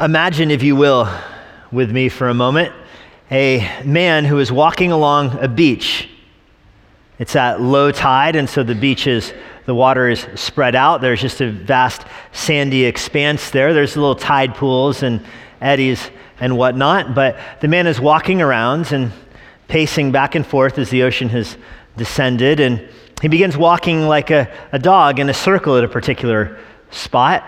Imagine, if you will, with me for a moment, a man who is walking along a beach. It's at low tide, and so the beach is, the water is spread out. There's just a vast sandy expanse there. There's little tide pools and eddies and whatnot. But the man is walking around and pacing back and forth as the ocean has descended. And he begins walking like a, a dog in a circle at a particular spot.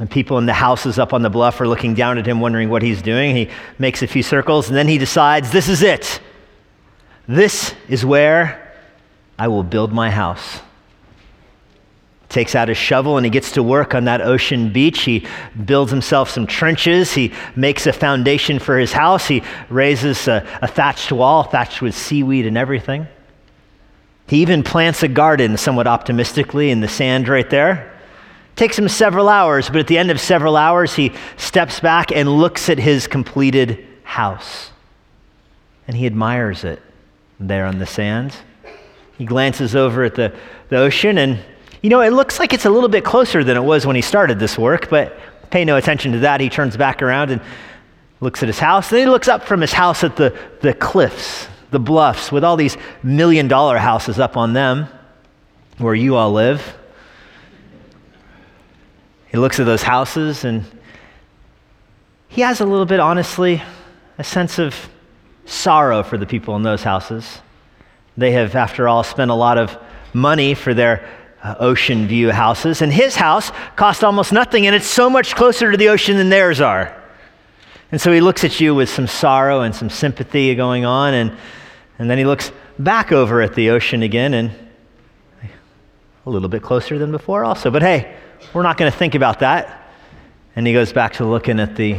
And people in the houses up on the bluff are looking down at him, wondering what he's doing. He makes a few circles, and then he decides, This is it. This is where I will build my house. Takes out his shovel and he gets to work on that ocean beach. He builds himself some trenches. He makes a foundation for his house. He raises a, a thatched wall, thatched with seaweed and everything. He even plants a garden, somewhat optimistically, in the sand right there. Takes him several hours, but at the end of several hours, he steps back and looks at his completed house. And he admires it there on the sand. He glances over at the, the ocean, and you know, it looks like it's a little bit closer than it was when he started this work, but pay no attention to that. He turns back around and looks at his house. Then he looks up from his house at the, the cliffs, the bluffs, with all these million dollar houses up on them where you all live. He looks at those houses and he has a little bit, honestly, a sense of sorrow for the people in those houses. They have, after all, spent a lot of money for their uh, ocean view houses, and his house cost almost nothing, and it's so much closer to the ocean than theirs are. And so he looks at you with some sorrow and some sympathy going on, and, and then he looks back over at the ocean again, and a little bit closer than before, also. But hey, we're not going to think about that. And he goes back to looking at the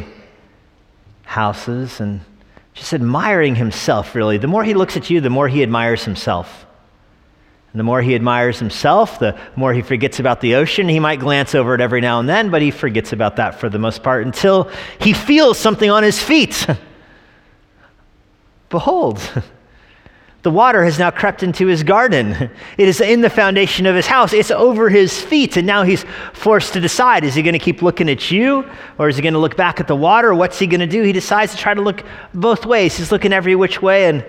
houses and just admiring himself, really. The more he looks at you, the more he admires himself. And the more he admires himself, the more he forgets about the ocean. He might glance over it every now and then, but he forgets about that for the most part until he feels something on his feet. Behold, the water has now crept into his garden. It is in the foundation of his house. It's over his feet. And now he's forced to decide is he going to keep looking at you or is he going to look back at the water? What's he going to do? He decides to try to look both ways. He's looking every which way. And,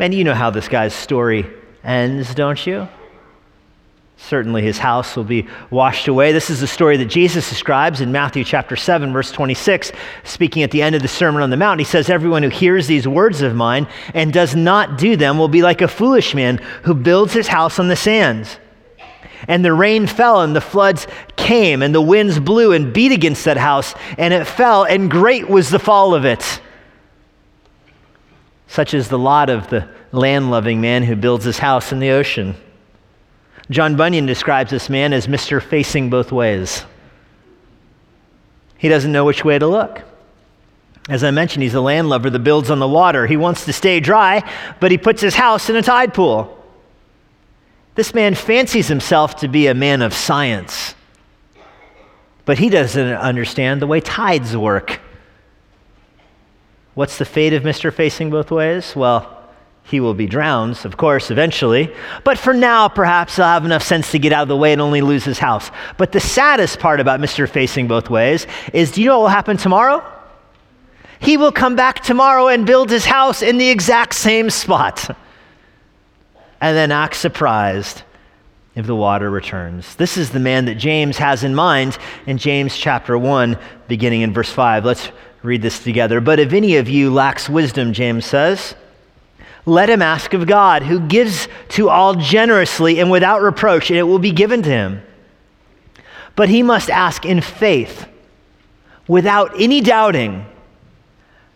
and you know how this guy's story ends, don't you? Certainly his house will be washed away. This is the story that Jesus describes in Matthew chapter 7, verse 26, speaking at the end of the Sermon on the Mount. He says, Everyone who hears these words of mine and does not do them will be like a foolish man who builds his house on the sands. And the rain fell, and the floods came, and the winds blew and beat against that house, and it fell, and great was the fall of it. Such is the lot of the land loving man who builds his house in the ocean. John Bunyan describes this man as Mr. Facing Both Ways. He doesn't know which way to look. As I mentioned, he's a landlubber that builds on the water. He wants to stay dry, but he puts his house in a tide pool. This man fancies himself to be a man of science, but he doesn't understand the way tides work. What's the fate of Mr. Facing Both Ways? Well, he will be drowned, of course, eventually. But for now, perhaps he'll have enough sense to get out of the way and only lose his house. But the saddest part about Mr. Facing Both Ways is do you know what will happen tomorrow? He will come back tomorrow and build his house in the exact same spot. And then act surprised if the water returns. This is the man that James has in mind in James chapter 1, beginning in verse 5. Let's read this together. But if any of you lacks wisdom, James says, let him ask of God, who gives to all generously and without reproach, and it will be given to him. But he must ask in faith, without any doubting.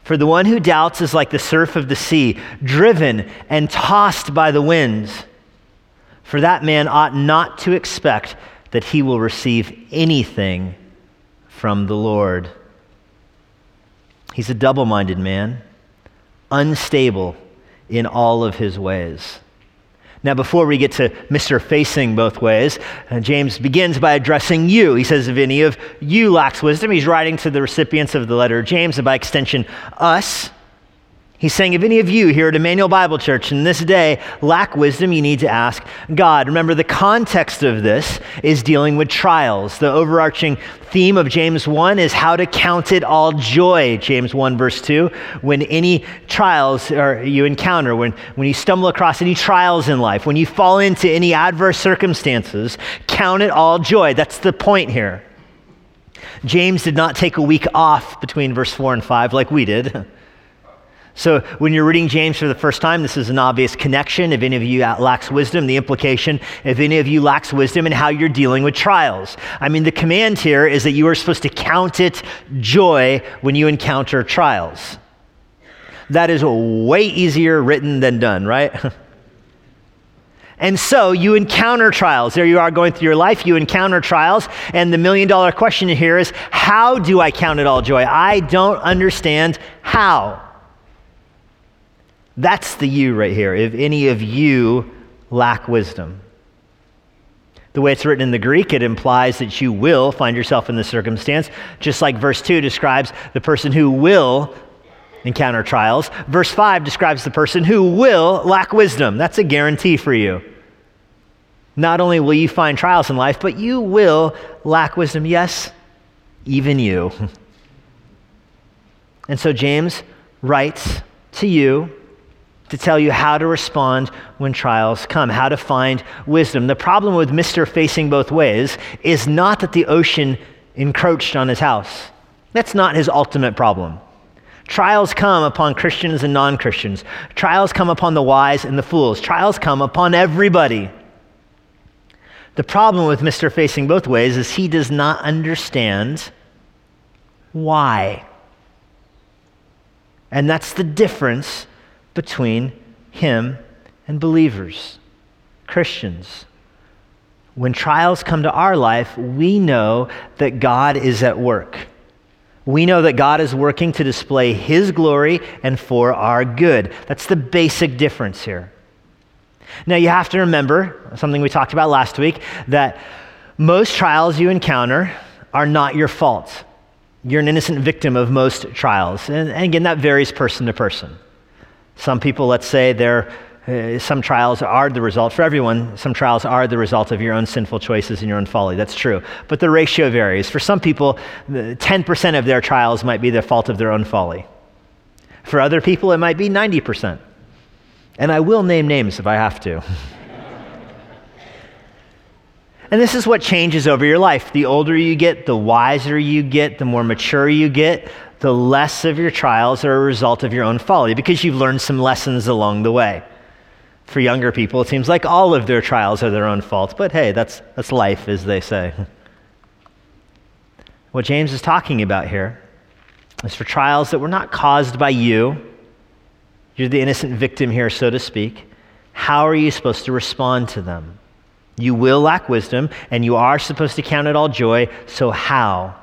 For the one who doubts is like the surf of the sea, driven and tossed by the winds. For that man ought not to expect that he will receive anything from the Lord. He's a double minded man, unstable in all of his ways. Now, before we get to Mr. Facing both ways, uh, James begins by addressing you. He says, If any of you lacks wisdom, he's writing to the recipients of the letter James, and by extension, us. He's saying, if any of you here at Emmanuel Bible Church in this day lack wisdom, you need to ask God. Remember, the context of this is dealing with trials. The overarching theme of James 1 is how to count it all joy, James 1, verse 2. When any trials or you encounter, when, when you stumble across any trials in life, when you fall into any adverse circumstances, count it all joy. That's the point here. James did not take a week off between verse 4 and 5 like we did. So, when you're reading James for the first time, this is an obvious connection. If any of you lacks wisdom, the implication, if any of you lacks wisdom and how you're dealing with trials. I mean, the command here is that you are supposed to count it joy when you encounter trials. That is way easier written than done, right? And so you encounter trials. There you are going through your life, you encounter trials. And the million dollar question here is how do I count it all joy? I don't understand how. That's the you right here. If any of you lack wisdom. The way it's written in the Greek, it implies that you will find yourself in this circumstance, just like verse 2 describes the person who will encounter trials. Verse 5 describes the person who will lack wisdom. That's a guarantee for you. Not only will you find trials in life, but you will lack wisdom. Yes, even you. And so James writes to you to tell you how to respond when trials come, how to find wisdom. The problem with Mr. Facing Both Ways is not that the ocean encroached on his house. That's not his ultimate problem. Trials come upon Christians and non Christians. Trials come upon the wise and the fools. Trials come upon everybody. The problem with Mr. Facing Both Ways is he does not understand why. And that's the difference between him and believers, Christians. When trials come to our life, we know that God is at work. We know that God is working to display His glory and for our good. That's the basic difference here. Now, you have to remember something we talked about last week that most trials you encounter are not your fault. You're an innocent victim of most trials. And, and again, that varies person to person. Some people, let's say, they're, uh, some trials are the result, for everyone, some trials are the result of your own sinful choices and your own folly. That's true. But the ratio varies. For some people, 10% of their trials might be the fault of their own folly. For other people, it might be 90%. And I will name names if I have to. And this is what changes over your life. The older you get, the wiser you get, the more mature you get, the less of your trials are a result of your own folly because you've learned some lessons along the way. For younger people, it seems like all of their trials are their own fault, but hey, that's, that's life, as they say. What James is talking about here is for trials that were not caused by you. You're the innocent victim here, so to speak. How are you supposed to respond to them? You will lack wisdom, and you are supposed to count it all joy, so how?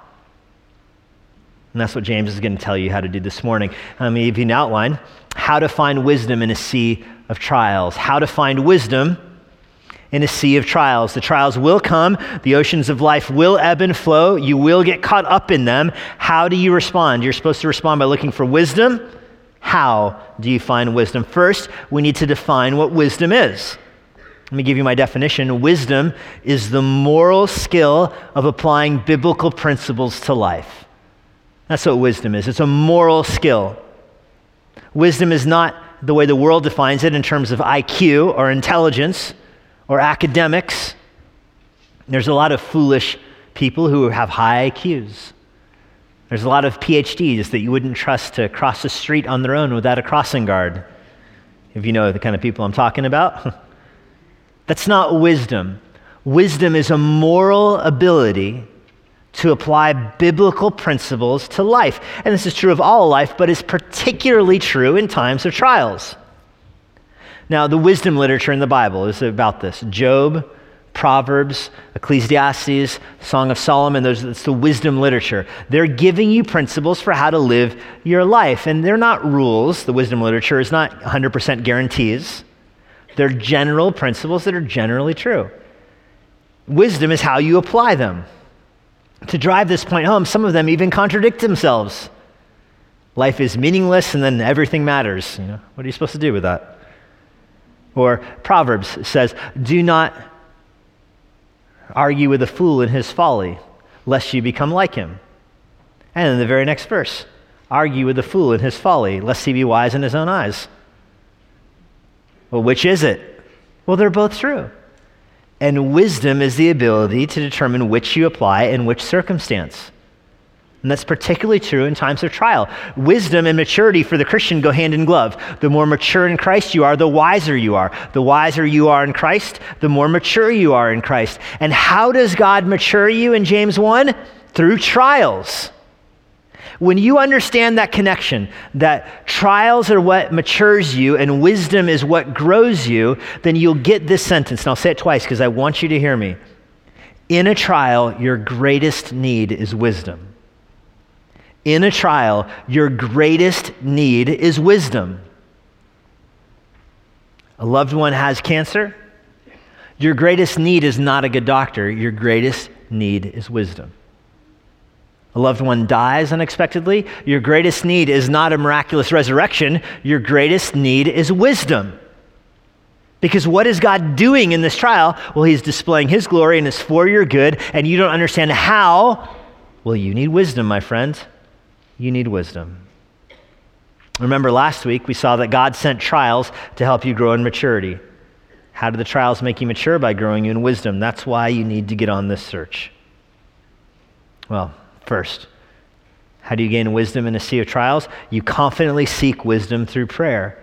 And that's what James is going to tell you how to do this morning. Let me give you an outline how to find wisdom in a sea of trials, how to find wisdom in a sea of trials. The trials will come, the oceans of life will ebb and flow, you will get caught up in them. How do you respond? You're supposed to respond by looking for wisdom. How do you find wisdom? First, we need to define what wisdom is. Let me give you my definition. Wisdom is the moral skill of applying biblical principles to life. That's what wisdom is it's a moral skill. Wisdom is not the way the world defines it in terms of IQ or intelligence or academics. There's a lot of foolish people who have high IQs. There's a lot of PhDs that you wouldn't trust to cross the street on their own without a crossing guard, if you know the kind of people I'm talking about. That's not wisdom. Wisdom is a moral ability to apply biblical principles to life. And this is true of all life, but is particularly true in times of trials. Now, the wisdom literature in the Bible is about this Job, Proverbs, Ecclesiastes, Song of Solomon, those, it's the wisdom literature. They're giving you principles for how to live your life. And they're not rules. The wisdom literature is not 100% guarantees. They're general principles that are generally true. Wisdom is how you apply them to drive this point home, some of them even contradict themselves. Life is meaningless and then everything matters. You know, what are you supposed to do with that? Or Proverbs says, Do not argue with a fool in his folly, lest you become like him. And in the very next verse, argue with a fool in his folly, lest he be wise in his own eyes. Well, which is it? Well, they're both true. And wisdom is the ability to determine which you apply in which circumstance. And that's particularly true in times of trial. Wisdom and maturity for the Christian go hand in glove. The more mature in Christ you are, the wiser you are. The wiser you are in Christ, the more mature you are in Christ. And how does God mature you in James 1? Through trials. When you understand that connection, that trials are what matures you and wisdom is what grows you, then you'll get this sentence. And I'll say it twice because I want you to hear me. In a trial, your greatest need is wisdom. In a trial, your greatest need is wisdom. A loved one has cancer. Your greatest need is not a good doctor. Your greatest need is wisdom a loved one dies unexpectedly, your greatest need is not a miraculous resurrection. Your greatest need is wisdom. Because what is God doing in this trial? Well, He's displaying His glory and it's for your good, and you don't understand how. Well, you need wisdom, my friend. You need wisdom. Remember last week we saw that God sent trials to help you grow in maturity. How do the trials make you mature? By growing you in wisdom. That's why you need to get on this search. Well, First, how do you gain wisdom in a sea of trials? You confidently seek wisdom through prayer.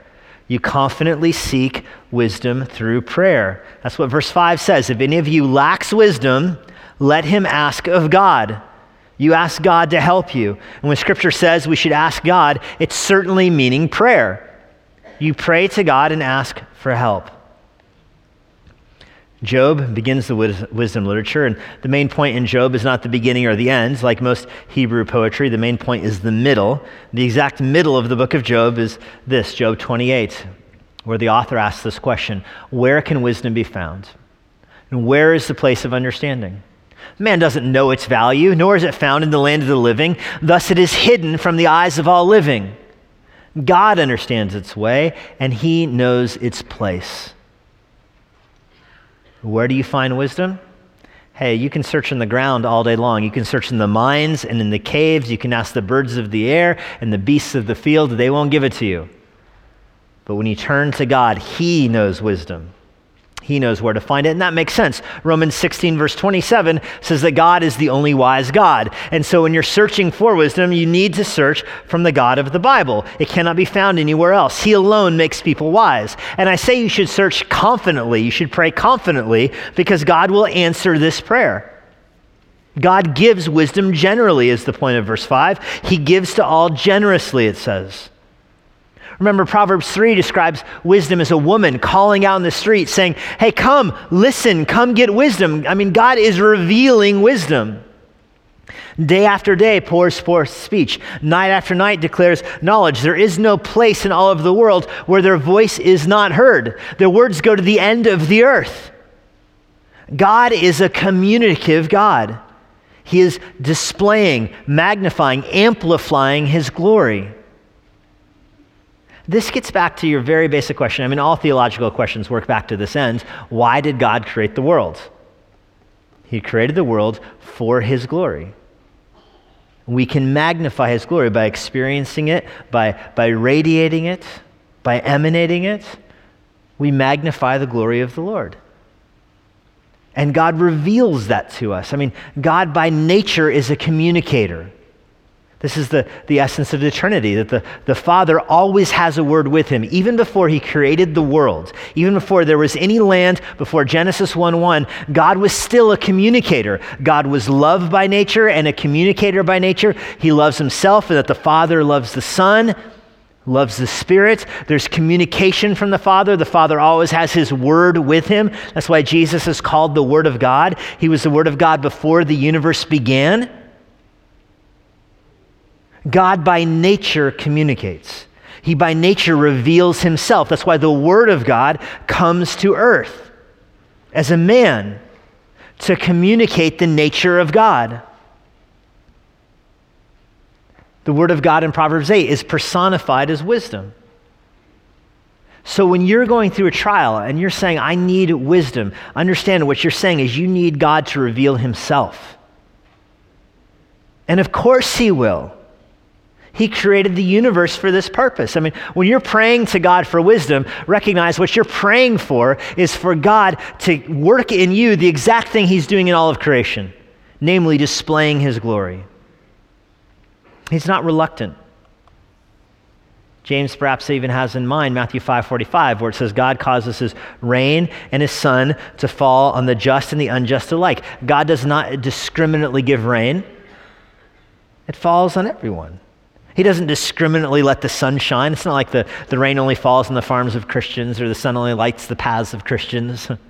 You confidently seek wisdom through prayer. That's what verse 5 says. If any of you lacks wisdom, let him ask of God. You ask God to help you. And when scripture says we should ask God, it's certainly meaning prayer. You pray to God and ask for help. Job begins the wisdom literature, and the main point in Job is not the beginning or the end. Like most Hebrew poetry, the main point is the middle. The exact middle of the book of Job is this Job 28, where the author asks this question Where can wisdom be found? And where is the place of understanding? Man doesn't know its value, nor is it found in the land of the living. Thus, it is hidden from the eyes of all living. God understands its way, and he knows its place. Where do you find wisdom? Hey, you can search in the ground all day long. You can search in the mines and in the caves. You can ask the birds of the air and the beasts of the field. They won't give it to you. But when you turn to God, He knows wisdom. He knows where to find it, and that makes sense. Romans 16, verse 27 says that God is the only wise God. And so when you're searching for wisdom, you need to search from the God of the Bible. It cannot be found anywhere else. He alone makes people wise. And I say you should search confidently, you should pray confidently, because God will answer this prayer. God gives wisdom generally, is the point of verse 5. He gives to all generously, it says. Remember, Proverbs 3 describes wisdom as a woman calling out in the street saying, Hey, come, listen, come get wisdom. I mean, God is revealing wisdom. Day after day pours forth speech. Night after night declares knowledge. There is no place in all of the world where their voice is not heard. Their words go to the end of the earth. God is a communicative God. He is displaying, magnifying, amplifying his glory. This gets back to your very basic question. I mean, all theological questions work back to this end. Why did God create the world? He created the world for His glory. We can magnify His glory by experiencing it, by, by radiating it, by emanating it. We magnify the glory of the Lord. And God reveals that to us. I mean, God by nature is a communicator. This is the, the essence of the Trinity, that the, the Father always has a word with him, even before he created the world, even before there was any land, before Genesis 1 1, God was still a communicator. God was loved by nature and a communicator by nature. He loves himself, and that the Father loves the Son, loves the Spirit. There's communication from the Father. The Father always has his word with him. That's why Jesus is called the Word of God. He was the Word of God before the universe began. God by nature communicates. He by nature reveals himself. That's why the Word of God comes to earth as a man to communicate the nature of God. The Word of God in Proverbs 8 is personified as wisdom. So when you're going through a trial and you're saying, I need wisdom, understand what you're saying is you need God to reveal Himself. And of course, He will. He created the universe for this purpose. I mean, when you're praying to God for wisdom, recognize what you're praying for is for God to work in you the exact thing He's doing in all of creation, namely displaying His glory. He's not reluctant. James perhaps even has in mind Matthew 5:45 where it says God causes his rain and his sun to fall on the just and the unjust alike. God does not discriminately give rain. It falls on everyone. He doesn't discriminately let the sun shine. It's not like the, the rain only falls on the farms of Christians or the sun only lights the paths of Christians.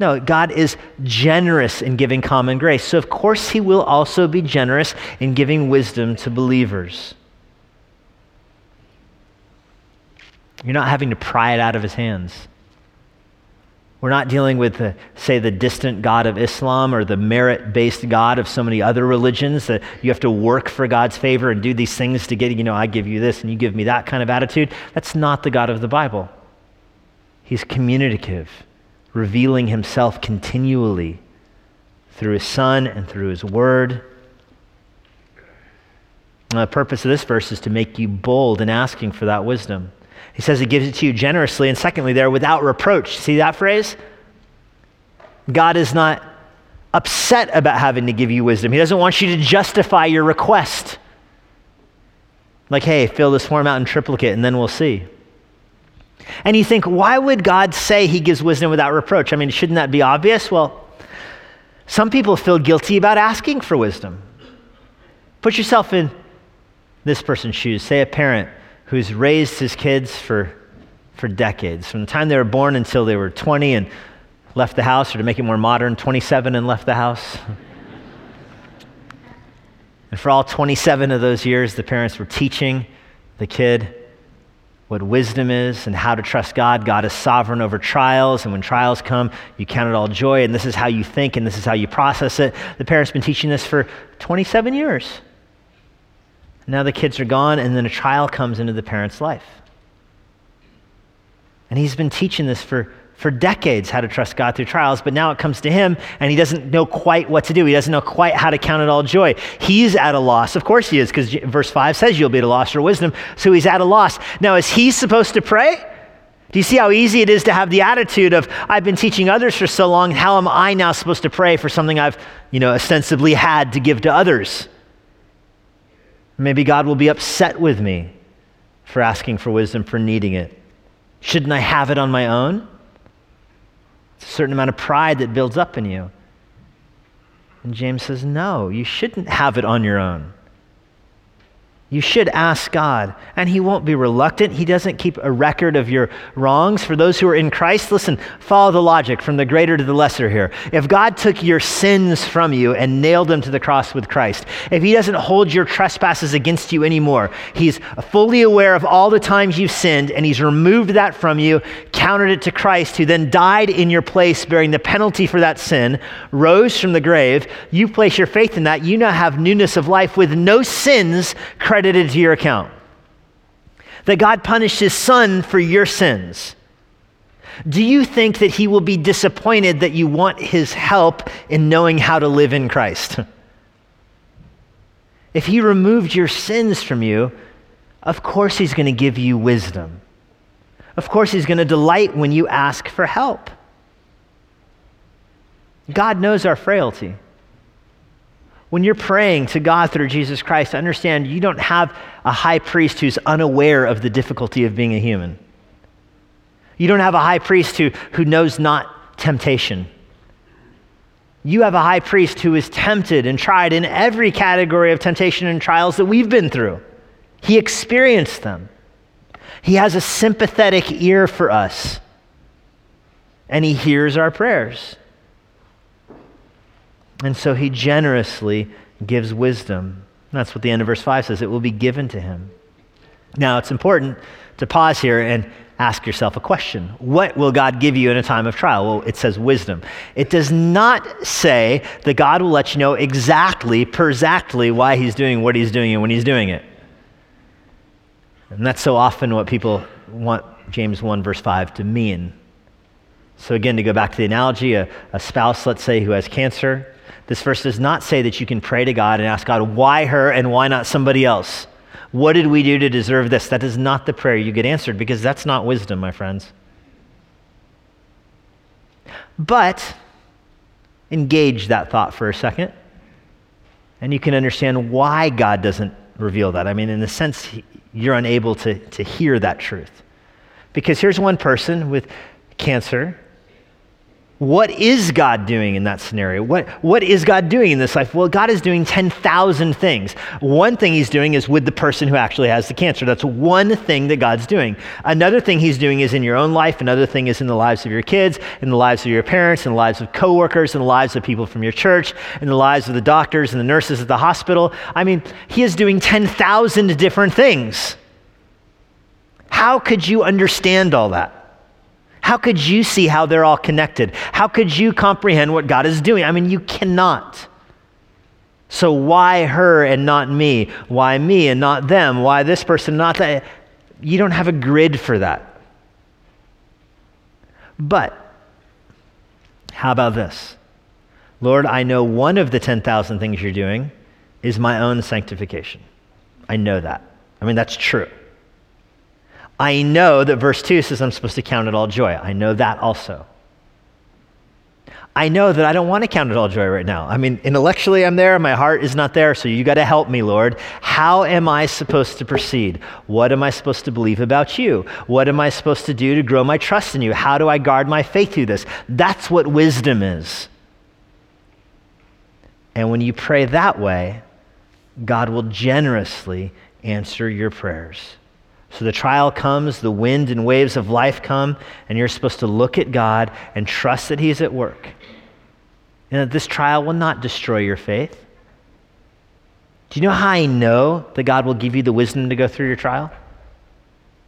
No, God is generous in giving common grace. So, of course, He will also be generous in giving wisdom to believers. You're not having to pry it out of His hands. We're not dealing with, the, say, the distant God of Islam or the merit based God of so many other religions that you have to work for God's favor and do these things to get, you know, I give you this and you give me that kind of attitude. That's not the God of the Bible. He's communicative, revealing himself continually through his Son and through his Word. the purpose of this verse is to make you bold in asking for that wisdom. He says he gives it to you generously. And secondly, there, without reproach. See that phrase? God is not upset about having to give you wisdom. He doesn't want you to justify your request. Like, hey, fill this form out in triplicate and then we'll see. And you think, why would God say he gives wisdom without reproach? I mean, shouldn't that be obvious? Well, some people feel guilty about asking for wisdom. Put yourself in this person's shoes. Say a parent who's raised his kids for, for decades, from the time they were born until they were 20 and left the house, or to make it more modern, 27 and left the house. and for all 27 of those years, the parents were teaching the kid what wisdom is and how to trust God. God is sovereign over trials, and when trials come, you count it all joy, and this is how you think and this is how you process it. The parents been teaching this for 27 years. Now the kids are gone, and then a trial comes into the parent's life. And he's been teaching this for, for decades how to trust God through trials, but now it comes to him, and he doesn't know quite what to do. He doesn't know quite how to count it all joy. He's at a loss. Of course he is, because verse 5 says you'll be at a loss for wisdom, so he's at a loss. Now, is he supposed to pray? Do you see how easy it is to have the attitude of, I've been teaching others for so long, how am I now supposed to pray for something I've, you know, ostensibly had to give to others? Maybe God will be upset with me for asking for wisdom, for needing it. Shouldn't I have it on my own? It's a certain amount of pride that builds up in you. And James says, No, you shouldn't have it on your own. You should ask God, and He won't be reluctant. He doesn't keep a record of your wrongs. For those who are in Christ, listen, follow the logic from the greater to the lesser here. If God took your sins from you and nailed them to the cross with Christ, if He doesn't hold your trespasses against you anymore, He's fully aware of all the times you've sinned, and He's removed that from you, counted it to Christ, who then died in your place, bearing the penalty for that sin, rose from the grave. You place your faith in that. You now have newness of life with no sins credited to your account. That God punished his son for your sins. Do you think that he will be disappointed that you want his help in knowing how to live in Christ? if he removed your sins from you, of course he's going to give you wisdom. Of course he's going to delight when you ask for help. God knows our frailty. When you're praying to God through Jesus Christ, understand you don't have a high priest who's unaware of the difficulty of being a human. You don't have a high priest who, who knows not temptation. You have a high priest who is tempted and tried in every category of temptation and trials that we've been through. He experienced them. He has a sympathetic ear for us, and he hears our prayers. And so he generously gives wisdom. That's what the end of verse 5 says. It will be given to him. Now, it's important to pause here and ask yourself a question What will God give you in a time of trial? Well, it says wisdom. It does not say that God will let you know exactly, per exactly, why He's doing what He's doing and when He's doing it. And that's so often what people want James 1, verse 5 to mean. So, again, to go back to the analogy, a, a spouse, let's say, who has cancer, this verse does not say that you can pray to God and ask God, why her and why not somebody else? What did we do to deserve this? That is not the prayer you get answered because that's not wisdom, my friends. But engage that thought for a second, and you can understand why God doesn't reveal that. I mean, in a sense, you're unable to, to hear that truth. Because here's one person with cancer what is God doing in that scenario? What, what is God doing in this life? Well, God is doing 10,000 things. One thing He's doing is with the person who actually has the cancer. That's one thing that God's doing. Another thing He's doing is in your own life. Another thing is in the lives of your kids, in the lives of your parents, in the lives of coworkers, in the lives of people from your church, in the lives of the doctors and the nurses at the hospital. I mean, He is doing 10,000 different things. How could you understand all that? How could you see how they're all connected? How could you comprehend what God is doing? I mean, you cannot. So, why her and not me? Why me and not them? Why this person, not that? You don't have a grid for that. But, how about this? Lord, I know one of the 10,000 things you're doing is my own sanctification. I know that. I mean, that's true. I know that verse 2 says I'm supposed to count it all joy. I know that also. I know that I don't want to count it all joy right now. I mean, intellectually I'm there, my heart is not there, so you got to help me, Lord. How am I supposed to proceed? What am I supposed to believe about you? What am I supposed to do to grow my trust in you? How do I guard my faith through this? That's what wisdom is. And when you pray that way, God will generously answer your prayers. So the trial comes, the wind and waves of life come, and you're supposed to look at God and trust that He's at work. And that this trial will not destroy your faith. Do you know how I know that God will give you the wisdom to go through your trial?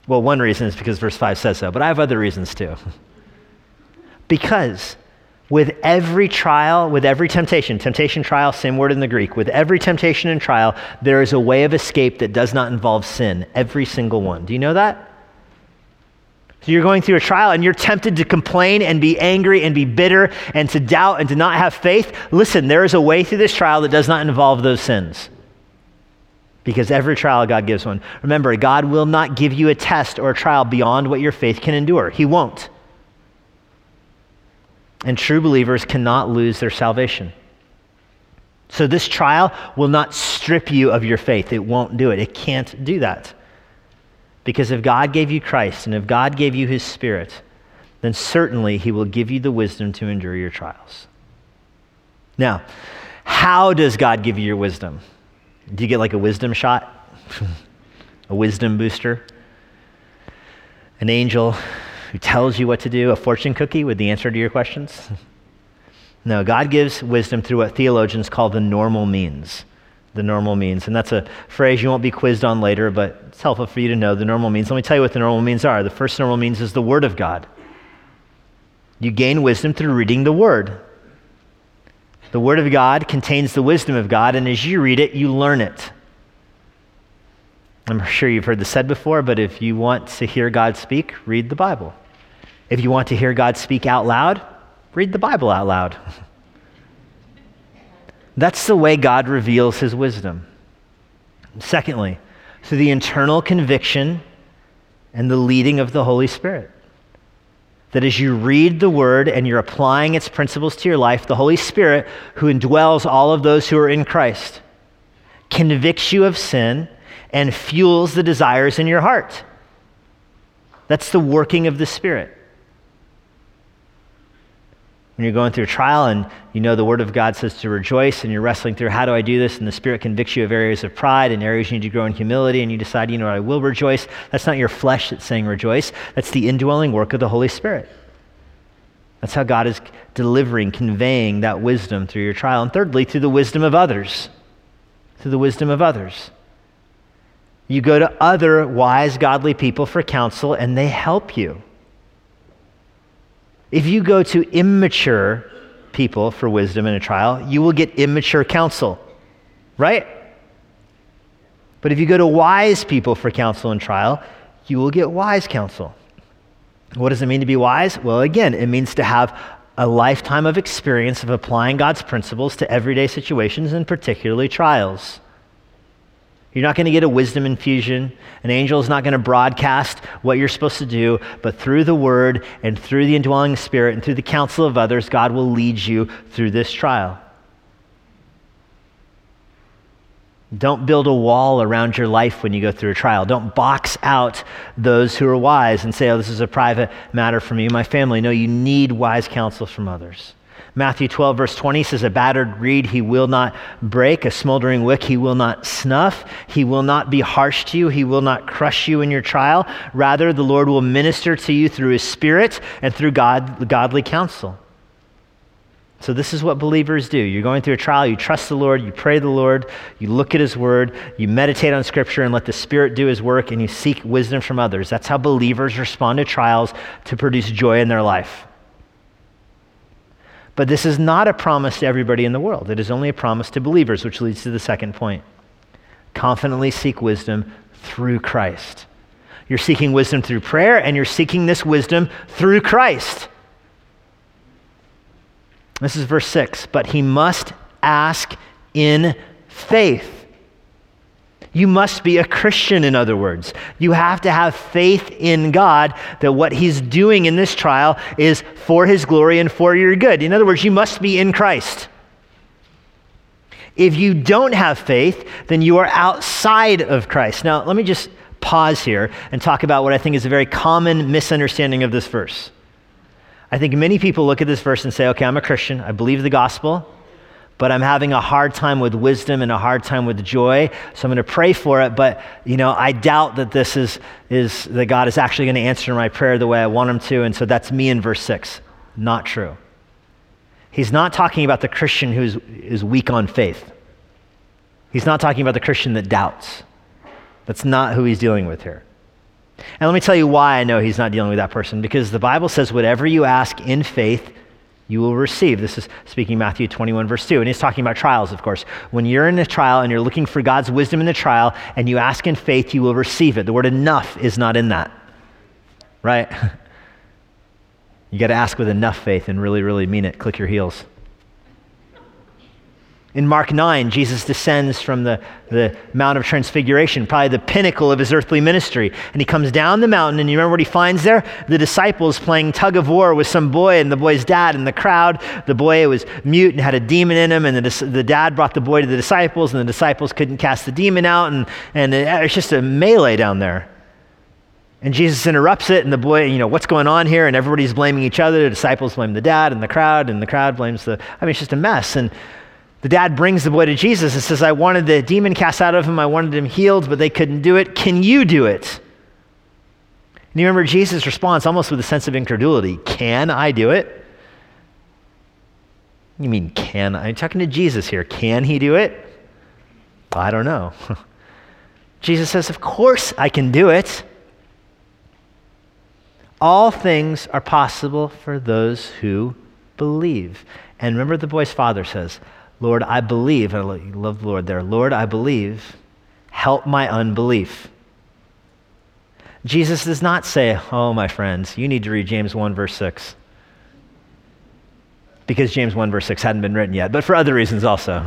Well, one reason is because verse 5 says so, but I have other reasons too. because with every trial, with every temptation, temptation, trial, same word in the Greek, with every temptation and trial, there is a way of escape that does not involve sin. Every single one. Do you know that? So you're going through a trial and you're tempted to complain and be angry and be bitter and to doubt and to not have faith. Listen, there is a way through this trial that does not involve those sins. Because every trial God gives one. Remember, God will not give you a test or a trial beyond what your faith can endure. He won't. And true believers cannot lose their salvation. So this trial will not strip you of your faith. It won't do it. It can't do that. Because if God gave you Christ and if God gave you his Spirit, then certainly he will give you the wisdom to endure your trials. Now, how does God give you your wisdom? Do you get like a wisdom shot? a wisdom booster? An angel who tells you what to do, a fortune cookie with the answer to your questions? no, God gives wisdom through what theologians call the normal means. The normal means. And that's a phrase you won't be quizzed on later, but it's helpful for you to know the normal means. Let me tell you what the normal means are. The first normal means is the Word of God. You gain wisdom through reading the Word. The Word of God contains the wisdom of God, and as you read it, you learn it. I'm sure you've heard this said before, but if you want to hear God speak, read the Bible. If you want to hear God speak out loud, read the Bible out loud. That's the way God reveals his wisdom. Secondly, through the internal conviction and the leading of the Holy Spirit. That as you read the word and you're applying its principles to your life, the Holy Spirit, who indwells all of those who are in Christ, convicts you of sin and fuels the desires in your heart. That's the working of the Spirit. When you're going through a trial and you know the Word of God says to rejoice, and you're wrestling through how do I do this, and the Spirit convicts you of areas of pride and areas you need to grow in humility, and you decide, you know, I will rejoice. That's not your flesh that's saying rejoice, that's the indwelling work of the Holy Spirit. That's how God is delivering, conveying that wisdom through your trial. And thirdly, through the wisdom of others. Through the wisdom of others. You go to other wise, godly people for counsel, and they help you. If you go to immature people for wisdom in a trial, you will get immature counsel, right? But if you go to wise people for counsel and trial, you will get wise counsel. What does it mean to be wise? Well, again, it means to have a lifetime of experience of applying God's principles to everyday situations and particularly trials. You're not going to get a wisdom infusion. An angel is not going to broadcast what you're supposed to do, but through the word and through the indwelling spirit and through the counsel of others, God will lead you through this trial. Don't build a wall around your life when you go through a trial. Don't box out those who are wise and say, oh, this is a private matter for me and my family. No, you need wise counsel from others. Matthew 12, verse 20 says, A battered reed he will not break, a smoldering wick he will not snuff. He will not be harsh to you, he will not crush you in your trial. Rather, the Lord will minister to you through his Spirit and through God, godly counsel. So, this is what believers do. You're going through a trial, you trust the Lord, you pray the Lord, you look at His Word, you meditate on Scripture and let the Spirit do His work, and you seek wisdom from others. That's how believers respond to trials to produce joy in their life. But this is not a promise to everybody in the world. It is only a promise to believers, which leads to the second point. Confidently seek wisdom through Christ. You're seeking wisdom through prayer, and you're seeking this wisdom through Christ. This is verse 6. But he must ask in faith. You must be a Christian, in other words. You have to have faith in God that what He's doing in this trial is for His glory and for your good. In other words, you must be in Christ. If you don't have faith, then you are outside of Christ. Now, let me just pause here and talk about what I think is a very common misunderstanding of this verse. I think many people look at this verse and say, okay, I'm a Christian, I believe the gospel but I'm having a hard time with wisdom and a hard time with joy. So I'm going to pray for it, but you know, I doubt that this is, is that God is actually going to answer my prayer the way I want him to. And so that's me in verse 6. Not true. He's not talking about the Christian who is weak on faith. He's not talking about the Christian that doubts. That's not who he's dealing with here. And let me tell you why I know he's not dealing with that person because the Bible says, whatever you ask in faith, you will receive. This is speaking Matthew 21, verse 2. And he's talking about trials, of course. When you're in a trial and you're looking for God's wisdom in the trial and you ask in faith, you will receive it. The word enough is not in that, right? You got to ask with enough faith and really, really mean it. Click your heels. In Mark 9, Jesus descends from the, the Mount of Transfiguration, probably the pinnacle of his earthly ministry. And he comes down the mountain, and you remember what he finds there? The disciples playing tug of war with some boy and the boy's dad in the crowd. The boy was mute and had a demon in him, and the, the dad brought the boy to the disciples, and the disciples couldn't cast the demon out, and, and it, it's just a melee down there. And Jesus interrupts it, and the boy, you know, what's going on here? And everybody's blaming each other. The disciples blame the dad, and the crowd, and the crowd blames the. I mean, it's just a mess. And the dad brings the boy to Jesus and says, I wanted the demon cast out of him, I wanted him healed, but they couldn't do it. Can you do it? And you remember Jesus' response almost with a sense of incredulity Can I do it? You mean, can I? I'm talking to Jesus here. Can he do it? I don't know. Jesus says, Of course I can do it. All things are possible for those who believe. And remember, the boy's father says, Lord, I believe. I love the Lord there. Lord, I believe. Help my unbelief. Jesus does not say, Oh, my friends, you need to read James 1, verse 6. Because James 1, verse 6 hadn't been written yet, but for other reasons also.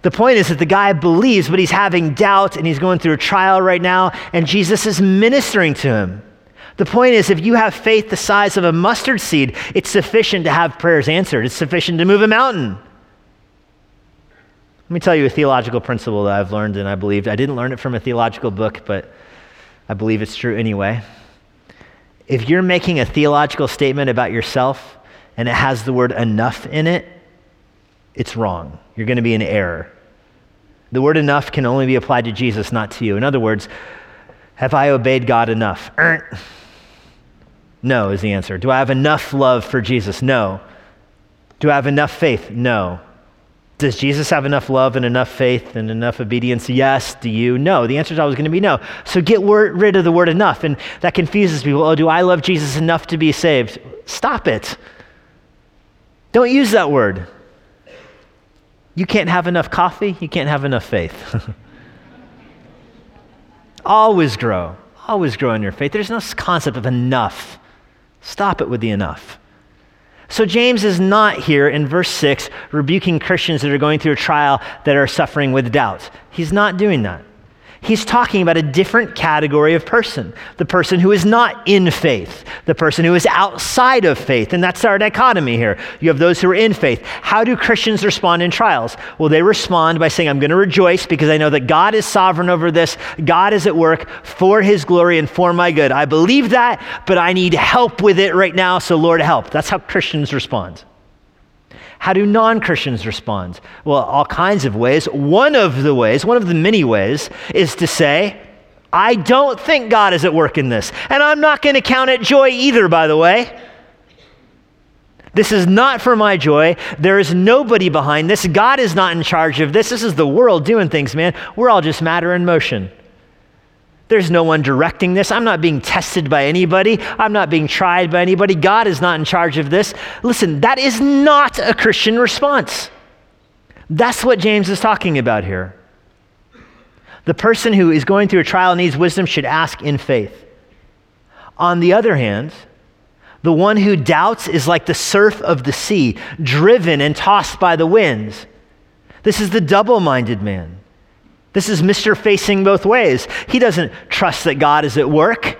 The point is that the guy believes, but he's having doubt and he's going through a trial right now, and Jesus is ministering to him. The point is, if you have faith the size of a mustard seed, it's sufficient to have prayers answered. It's sufficient to move a mountain. Let me tell you a theological principle that I've learned and I believed. I didn't learn it from a theological book, but I believe it's true anyway. If you're making a theological statement about yourself and it has the word enough in it, it's wrong. You're going to be in error. The word enough can only be applied to Jesus, not to you. In other words, have I obeyed God enough? Er, no, is the answer. Do I have enough love for Jesus? No. Do I have enough faith? No. Does Jesus have enough love and enough faith and enough obedience? Yes. Do you? No. The answer is always going to be no. So get word, rid of the word enough. And that confuses people. Oh, do I love Jesus enough to be saved? Stop it. Don't use that word. You can't have enough coffee, you can't have enough faith. always grow. Always grow in your faith. There's no concept of enough. Stop it with the enough. So, James is not here in verse 6 rebuking Christians that are going through a trial that are suffering with doubt. He's not doing that. He's talking about a different category of person the person who is not in faith, the person who is outside of faith. And that's our dichotomy here. You have those who are in faith. How do Christians respond in trials? Well, they respond by saying, I'm going to rejoice because I know that God is sovereign over this. God is at work for his glory and for my good. I believe that, but I need help with it right now, so Lord, help. That's how Christians respond. How do non Christians respond? Well, all kinds of ways. One of the ways, one of the many ways, is to say, I don't think God is at work in this. And I'm not going to count it joy either, by the way. This is not for my joy. There is nobody behind this. God is not in charge of this. This is the world doing things, man. We're all just matter in motion. There's no one directing this. I'm not being tested by anybody. I'm not being tried by anybody. God is not in charge of this. Listen, that is not a Christian response. That's what James is talking about here. The person who is going through a trial and needs wisdom should ask in faith. On the other hand, the one who doubts is like the surf of the sea, driven and tossed by the winds. This is the double minded man. This is Mr. Facing both ways. He doesn't trust that God is at work.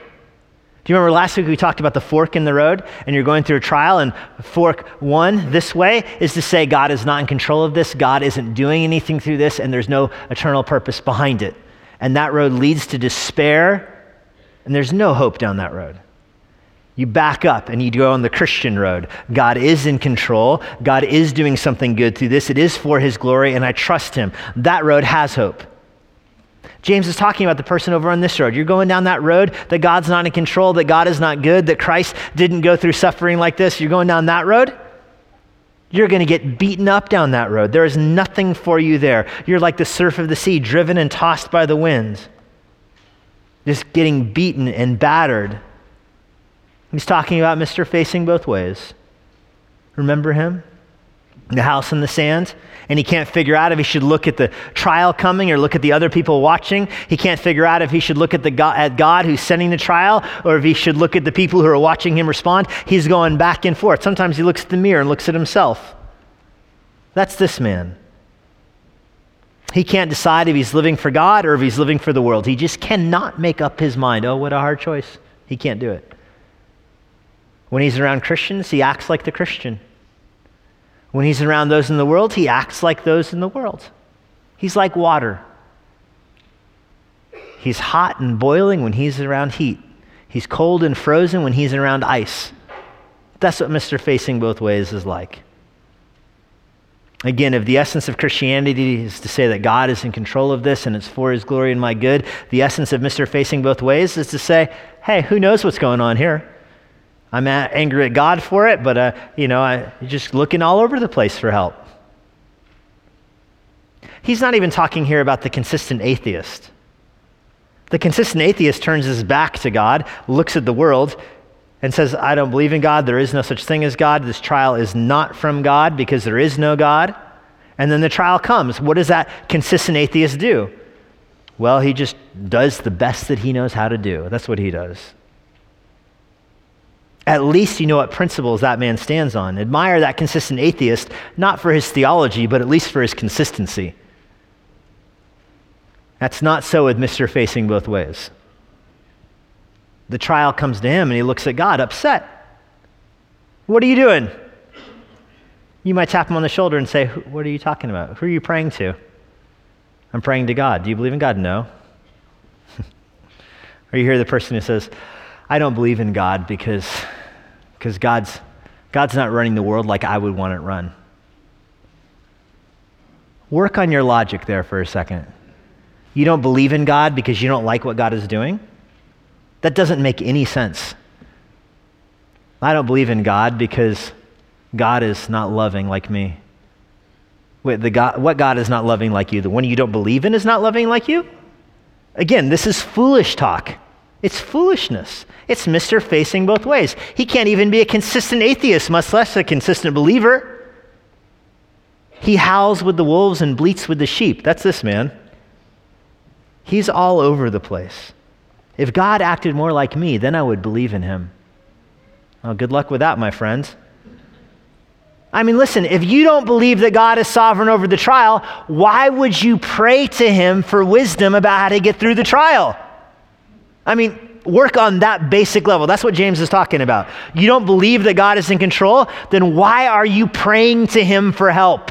Do you remember last week we talked about the fork in the road and you're going through a trial and fork one this way is to say God is not in control of this, God isn't doing anything through this, and there's no eternal purpose behind it. And that road leads to despair, and there's no hope down that road. You back up and you go on the Christian road. God is in control. God is doing something good through this. It is for his glory, and I trust him. That road has hope. James is talking about the person over on this road. You're going down that road that God's not in control, that God is not good, that Christ didn't go through suffering like this. You're going down that road. You're going to get beaten up down that road. There is nothing for you there. You're like the surf of the sea, driven and tossed by the winds, just getting beaten and battered. He's talking about Mr. Facing both ways. Remember him? The house in the sand, and he can't figure out if he should look at the trial coming or look at the other people watching. He can't figure out if he should look at, the God, at God who's sending the trial or if he should look at the people who are watching him respond. He's going back and forth. Sometimes he looks at the mirror and looks at himself. That's this man. He can't decide if he's living for God or if he's living for the world. He just cannot make up his mind. Oh, what a hard choice. He can't do it. When he's around Christians, he acts like the Christian. When he's around those in the world, he acts like those in the world. He's like water. He's hot and boiling when he's around heat. He's cold and frozen when he's around ice. That's what Mr. Facing Both Ways is like. Again, if the essence of Christianity is to say that God is in control of this and it's for his glory and my good, the essence of Mr. Facing Both Ways is to say, hey, who knows what's going on here? I'm angry at God for it, but, uh, you know, I, just looking all over the place for help. He's not even talking here about the consistent atheist. The consistent atheist turns his back to God, looks at the world, and says, I don't believe in God. There is no such thing as God. This trial is not from God because there is no God. And then the trial comes. What does that consistent atheist do? Well, he just does the best that he knows how to do. That's what he does at least you know what principles that man stands on. Admire that consistent atheist, not for his theology, but at least for his consistency. That's not so with Mr. Facing Both Ways. The trial comes to him and he looks at God upset. What are you doing? You might tap him on the shoulder and say, What are you talking about? Who are you praying to? I'm praying to God. Do you believe in God? No. or you hear the person who says, I don't believe in God because, because God's, God's not running the world like I would want it run. Work on your logic there for a second. You don't believe in God because you don't like what God is doing? That doesn't make any sense. I don't believe in God because God is not loving like me. Wait, the God, what God is not loving like you? The one you don't believe in is not loving like you? Again, this is foolish talk. It's foolishness. It's Mr. Facing both ways. He can't even be a consistent atheist, much less a consistent believer. He howls with the wolves and bleats with the sheep. That's this man. He's all over the place. If God acted more like me, then I would believe in him. Well, good luck with that, my friends. I mean, listen, if you don't believe that God is sovereign over the trial, why would you pray to him for wisdom about how to get through the trial? I mean, work on that basic level. That's what James is talking about. You don't believe that God is in control, then why are you praying to him for help?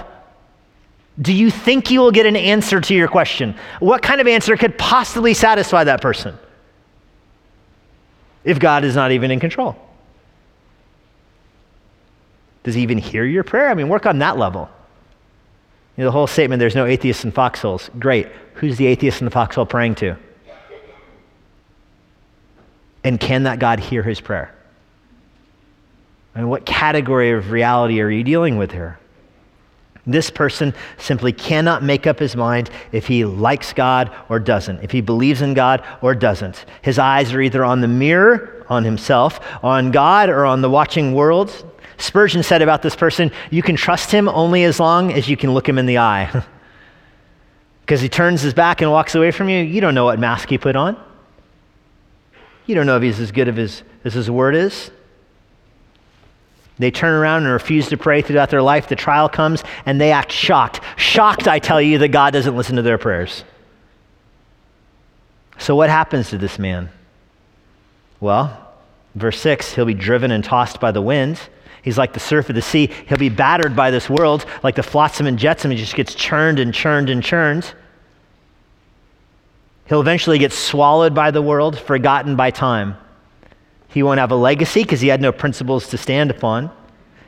Do you think you will get an answer to your question? What kind of answer could possibly satisfy that person if God is not even in control? Does he even hear your prayer? I mean, work on that level. You know, the whole statement, there's no atheists in foxholes. Great. Who's the atheist in the foxhole praying to? And can that God hear his prayer? Mean, what category of reality are you dealing with here? This person simply cannot make up his mind if he likes God or doesn't, if he believes in God or doesn't. His eyes are either on the mirror, on himself, on God, or on the watching world. Spurgeon said about this person, you can trust him only as long as you can look him in the eye. Because he turns his back and walks away from you, you don't know what mask he put on. You don't know if he's as good as his word is. They turn around and refuse to pray throughout their life. The trial comes and they act shocked. Shocked, I tell you, that God doesn't listen to their prayers. So, what happens to this man? Well, verse 6 he'll be driven and tossed by the wind. He's like the surf of the sea. He'll be battered by this world, like the flotsam and jetsam. He just gets churned and churned and churned. He'll eventually get swallowed by the world, forgotten by time. He won't have a legacy because he had no principles to stand upon.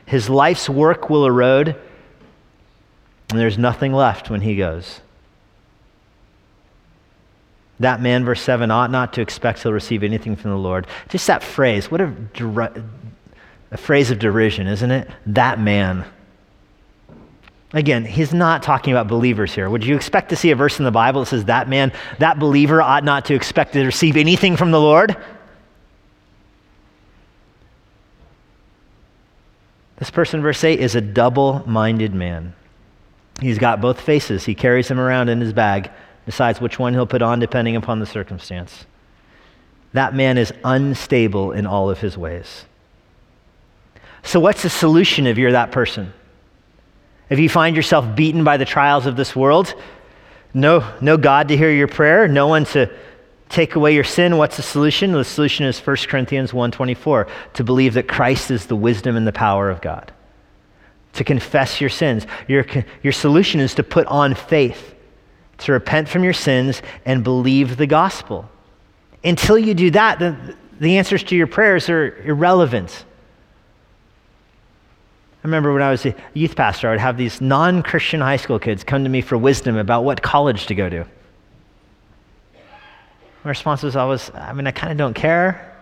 His life's work will erode, and there's nothing left when he goes. That man, verse 7, ought not to expect he'll receive anything from the Lord. Just that phrase, what a, a phrase of derision, isn't it? That man. Again, he's not talking about believers here. Would you expect to see a verse in the Bible that says that man, that believer ought not to expect to receive anything from the Lord? This person, verse 8, is a double minded man. He's got both faces. He carries them around in his bag, decides which one he'll put on depending upon the circumstance. That man is unstable in all of his ways. So, what's the solution if you're that person? If you find yourself beaten by the trials of this world, no, no God to hear your prayer, no one to take away your sin, what's the solution? The solution is 1 Corinthians 1:24, to believe that Christ is the wisdom and the power of God. To confess your sins. Your, your solution is to put on faith, to repent from your sins and believe the gospel. Until you do that, the, the answers to your prayers are irrelevant. I remember when I was a youth pastor, I would have these non Christian high school kids come to me for wisdom about what college to go to. My response was always, I mean, I kind of don't care.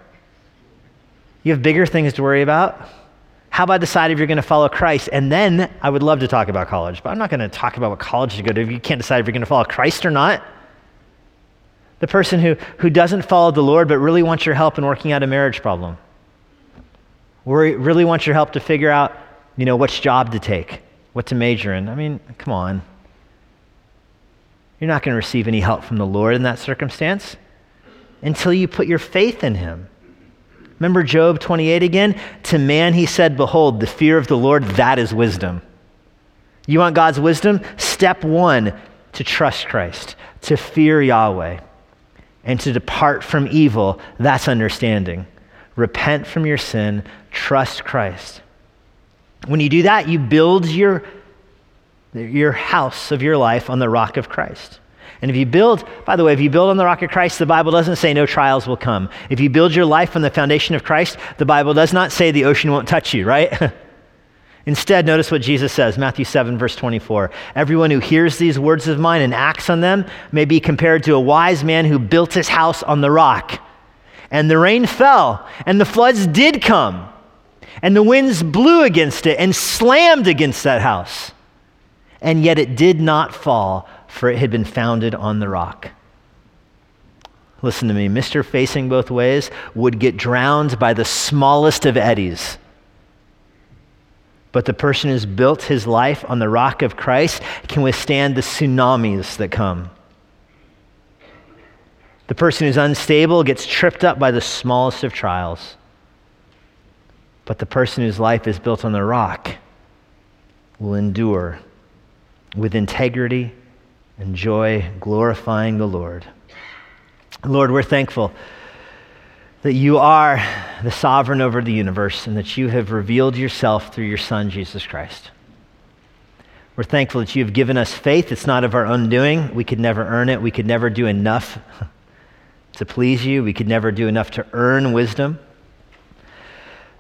You have bigger things to worry about. How about decide if you're going to follow Christ? And then I would love to talk about college, but I'm not going to talk about what college to go to if you can't decide if you're going to follow Christ or not. The person who, who doesn't follow the Lord but really wants your help in working out a marriage problem, really wants your help to figure out, you know, which job to take, what to major in. I mean, come on. You're not going to receive any help from the Lord in that circumstance until you put your faith in him. Remember Job 28 again? To man he said, Behold, the fear of the Lord, that is wisdom. You want God's wisdom? Step one, to trust Christ, to fear Yahweh, and to depart from evil. That's understanding. Repent from your sin, trust Christ. When you do that, you build your, your house of your life on the rock of Christ. And if you build, by the way, if you build on the rock of Christ, the Bible doesn't say no trials will come. If you build your life on the foundation of Christ, the Bible does not say the ocean won't touch you, right? Instead, notice what Jesus says, Matthew 7, verse 24. Everyone who hears these words of mine and acts on them may be compared to a wise man who built his house on the rock. And the rain fell, and the floods did come, and the winds blew against it and slammed against that house and yet it did not fall, for it had been founded on the rock. Listen to me, Mr. Facing Both Ways would get drowned by the smallest of eddies. But the person who's built his life on the rock of Christ can withstand the tsunamis that come. The person who's unstable gets tripped up by the smallest of trials. But the person whose life is built on the rock will endure with integrity and joy, glorifying the Lord. Lord, we're thankful that you are the sovereign over the universe and that you have revealed yourself through your Son, Jesus Christ. We're thankful that you have given us faith. It's not of our own doing. We could never earn it. We could never do enough to please you. We could never do enough to earn wisdom.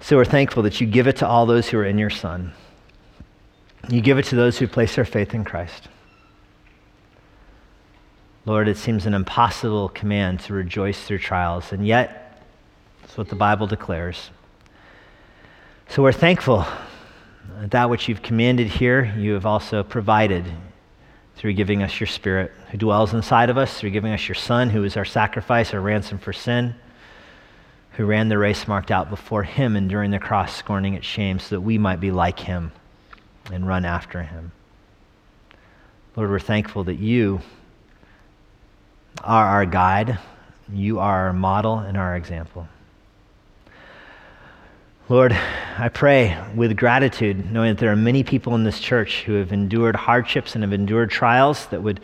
So we're thankful that you give it to all those who are in your Son. You give it to those who place their faith in Christ. Lord, it seems an impossible command to rejoice through trials, and yet, it's what the Bible declares. So we're thankful that which you've commanded here, you have also provided through giving us your Spirit who dwells inside of us, through giving us your Son who is our sacrifice, our ransom for sin, who ran the race marked out before him, enduring the cross, scorning its shame, so that we might be like him and run after him. Lord, we're thankful that you are our guide, you are our model and our example. Lord, I pray with gratitude, knowing that there are many people in this church who have endured hardships and have endured trials that would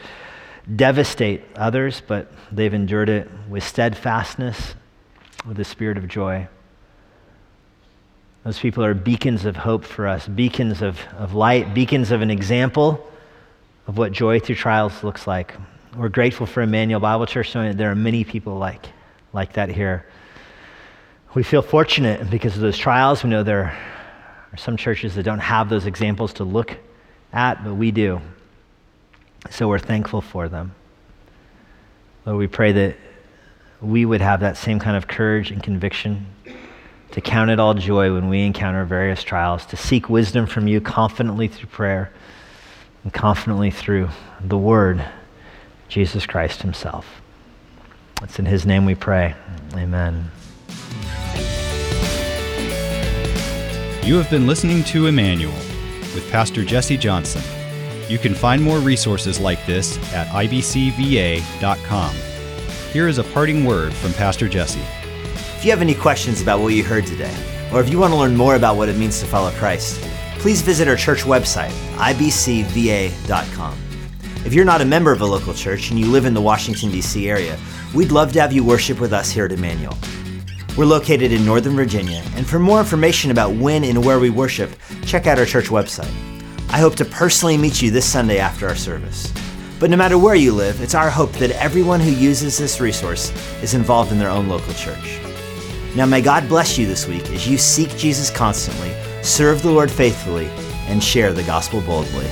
devastate others, but they've endured it with steadfastness, with a spirit of joy. Those people are beacons of hope for us, beacons of, of light, beacons of an example of what joy through trials looks like. We're grateful for Immanuel Bible Church, knowing that there are many people like, like that here. We feel fortunate because of those trials. We know there are some churches that don't have those examples to look at, but we do. So we're thankful for them. Lord, we pray that we would have that same kind of courage and conviction to count it all joy when we encounter various trials, to seek wisdom from you confidently through prayer and confidently through the Word, Jesus Christ Himself. It's in His name we pray. Amen. You have been listening to Immanuel with Pastor Jesse Johnson. You can find more resources like this at ibcva.com. Here is a parting word from Pastor Jesse. If you have any questions about what you heard today, or if you want to learn more about what it means to follow Christ, please visit our church website, ibcva.com. If you're not a member of a local church and you live in the Washington, D.C. area, we'd love to have you worship with us here at Immanuel. We're located in Northern Virginia, and for more information about when and where we worship, check out our church website. I hope to personally meet you this Sunday after our service. But no matter where you live, it's our hope that everyone who uses this resource is involved in their own local church. Now, may God bless you this week as you seek Jesus constantly, serve the Lord faithfully, and share the gospel boldly.